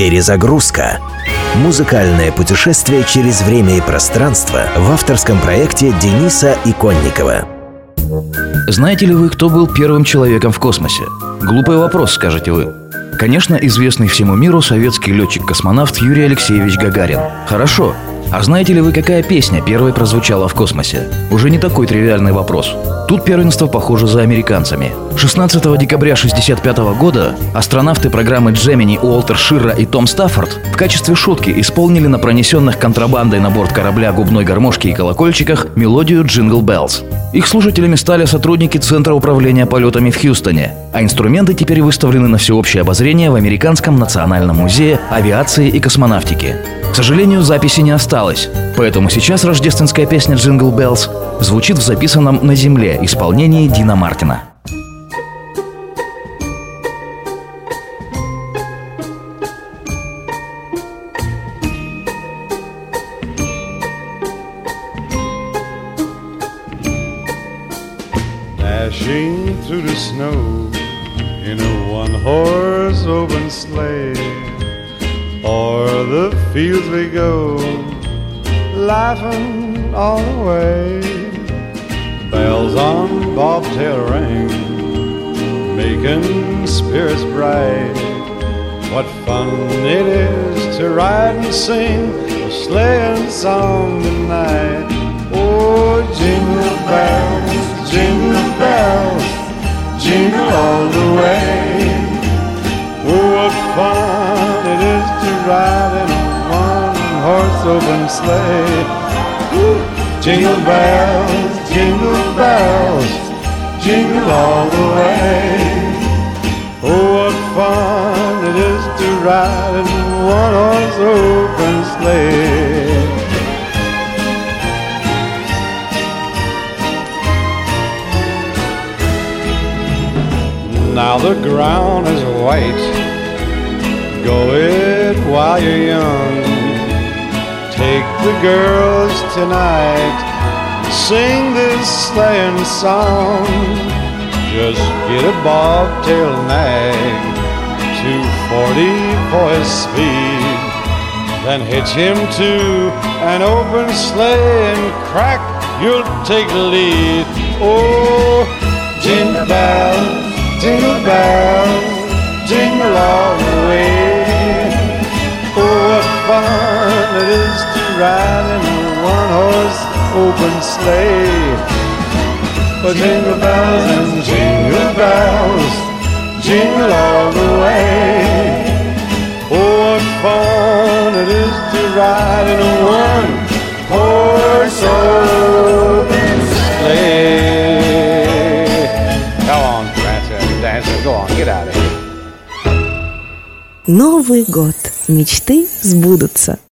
Перезагрузка. Музыкальное путешествие через время и пространство в авторском проекте Дениса Иконникова. Знаете ли вы, кто был первым человеком в космосе? Глупый вопрос, скажете вы. Конечно, известный всему миру советский летчик-космонавт Юрий Алексеевич Гагарин. Хорошо. А знаете ли вы, какая песня первой прозвучала в космосе? Уже не такой тривиальный вопрос. Тут первенство похоже за американцами. 16 декабря 1965 года астронавты программы Джемини Уолтер Ширра и Том Стаффорд в качестве шутки исполнили на пронесенных контрабандой на борт корабля губной гармошке и колокольчиках мелодию «Джингл Беллс». Их слушателями стали сотрудники Центра управления полетами в Хьюстоне, а инструменты теперь выставлены на всеобщее обозрение в Американском национальном музее авиации и космонавтики. К сожалению, записи не осталось, поэтому сейчас рождественская песня «Джингл Беллс» звучит в записанном на Земле исполнении Дина Мартина. Dashing through the snow in a one horse open sleigh. O'er the fields we go, laughing all the way. Bells on bobtail ring, making spirits bright. What fun it is to ride and sing a sleighing song tonight. In a one-horse open sleigh. Jingle bells, jingle bells, jingle all the way. Oh, what fun it is to ride in a one-horse open sleigh. Now the ground is white. Go it while you're young. Take the girls tonight. Sing this sleighing song. Just get a bobtail nag. 240 for his speed. Then hitch him to an open sleigh and crack, you'll take the lead. Oh, jingle bells, jingle bells, fun it is to ride in a one-horse open sleigh. But jingle bells and jingle bells, jingle all the way. Oh, what fun it is to ride in a one-horse open sleigh. Come on, Dancer, Dancer, go on, get out of here. Новый год. Мечты сбудутся.